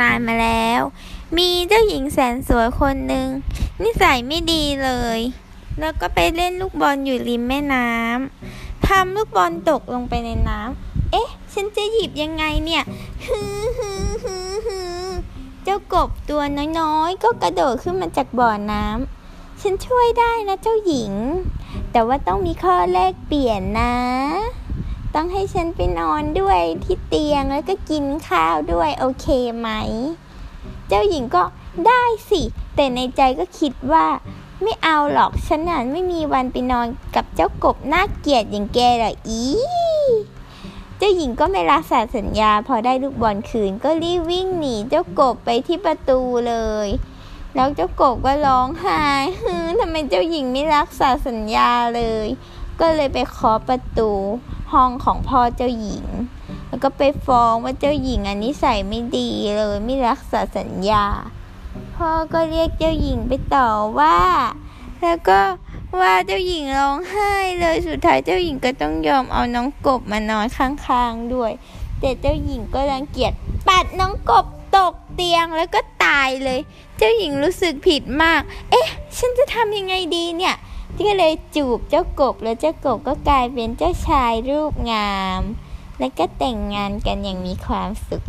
นานมาแล้ว มีเจ้าหญิงแสนสวยคนหนึ่งนิสัยไม่ดีเลย แล้วก็ไปเล่นลูกบอลอยู่ริมแม่น้ำทำลูกบอลตกลงไปในน้ำเอ๊ะ ฉันจะหยิบยังไงเนี่ยฮือฮือฮือฮือเจ้ากบตัวน้อยๆ ก็กระโดดขึ้นมาจากบ่อน้ำฉันช่วยได้นะเจ้าหญิง แต่ว่าต้องมีข้อแลกเปลี่ยนนะ ต้องให้ฉันไปนอนด้วยที่เตียงแล้วก็กินข้าวด้วยโอเคไหม เจ้าหญิงก็ได้สิ แต่ในใจก็คิดว่า ไม่เอาหรอกฉันน่ะไม่มีวันไปนอนกับเจ้ากบน่าเกลียดอย่างแกหรอกอีเจ้าหญิงก็ไม่รักษาสัญญาพอได้ลูกบอลคืนก็รีบวิ่งหนีเจ้ากบไปที่ประตูเลย แล้วเจ้ากบก็ร้องไห้ฮึทำไมเจ้าหญิงไม่รักษาสัญญาเลย ก็เลยไปเคาะประตู ห้องของพ่อเจ้าหญิง แล้วก็ไปฟ้องว่าเจ้าหญิงอันนิสัยไม่ดีเลยไม่รักษาสัญญา พ่อก็เรียกเจ้าหญิงไปต่อว่า แล้วก็ว่าเจ้าหญิงร้องไห้เลยสุดท้ายเจ้าหญิงก็ต้องยอมเอาน้องกบมานอนข้างๆด้วย แต่เจ้าหญิงก็รังเกียจปัดน้องกบตกเตียงแล้วก็ตายเลย เจ้าหญิงรู้สึกผิดมาก เอ๊ะ ฉันจะทำยังไงดีเนี่ย ที่ก็เลยจูบเจ้ากบแล้วเจ้ากบก็กลายเป็นเจ้าชายรูปงาม และก็แต่งงานกันอย่างมีความสุข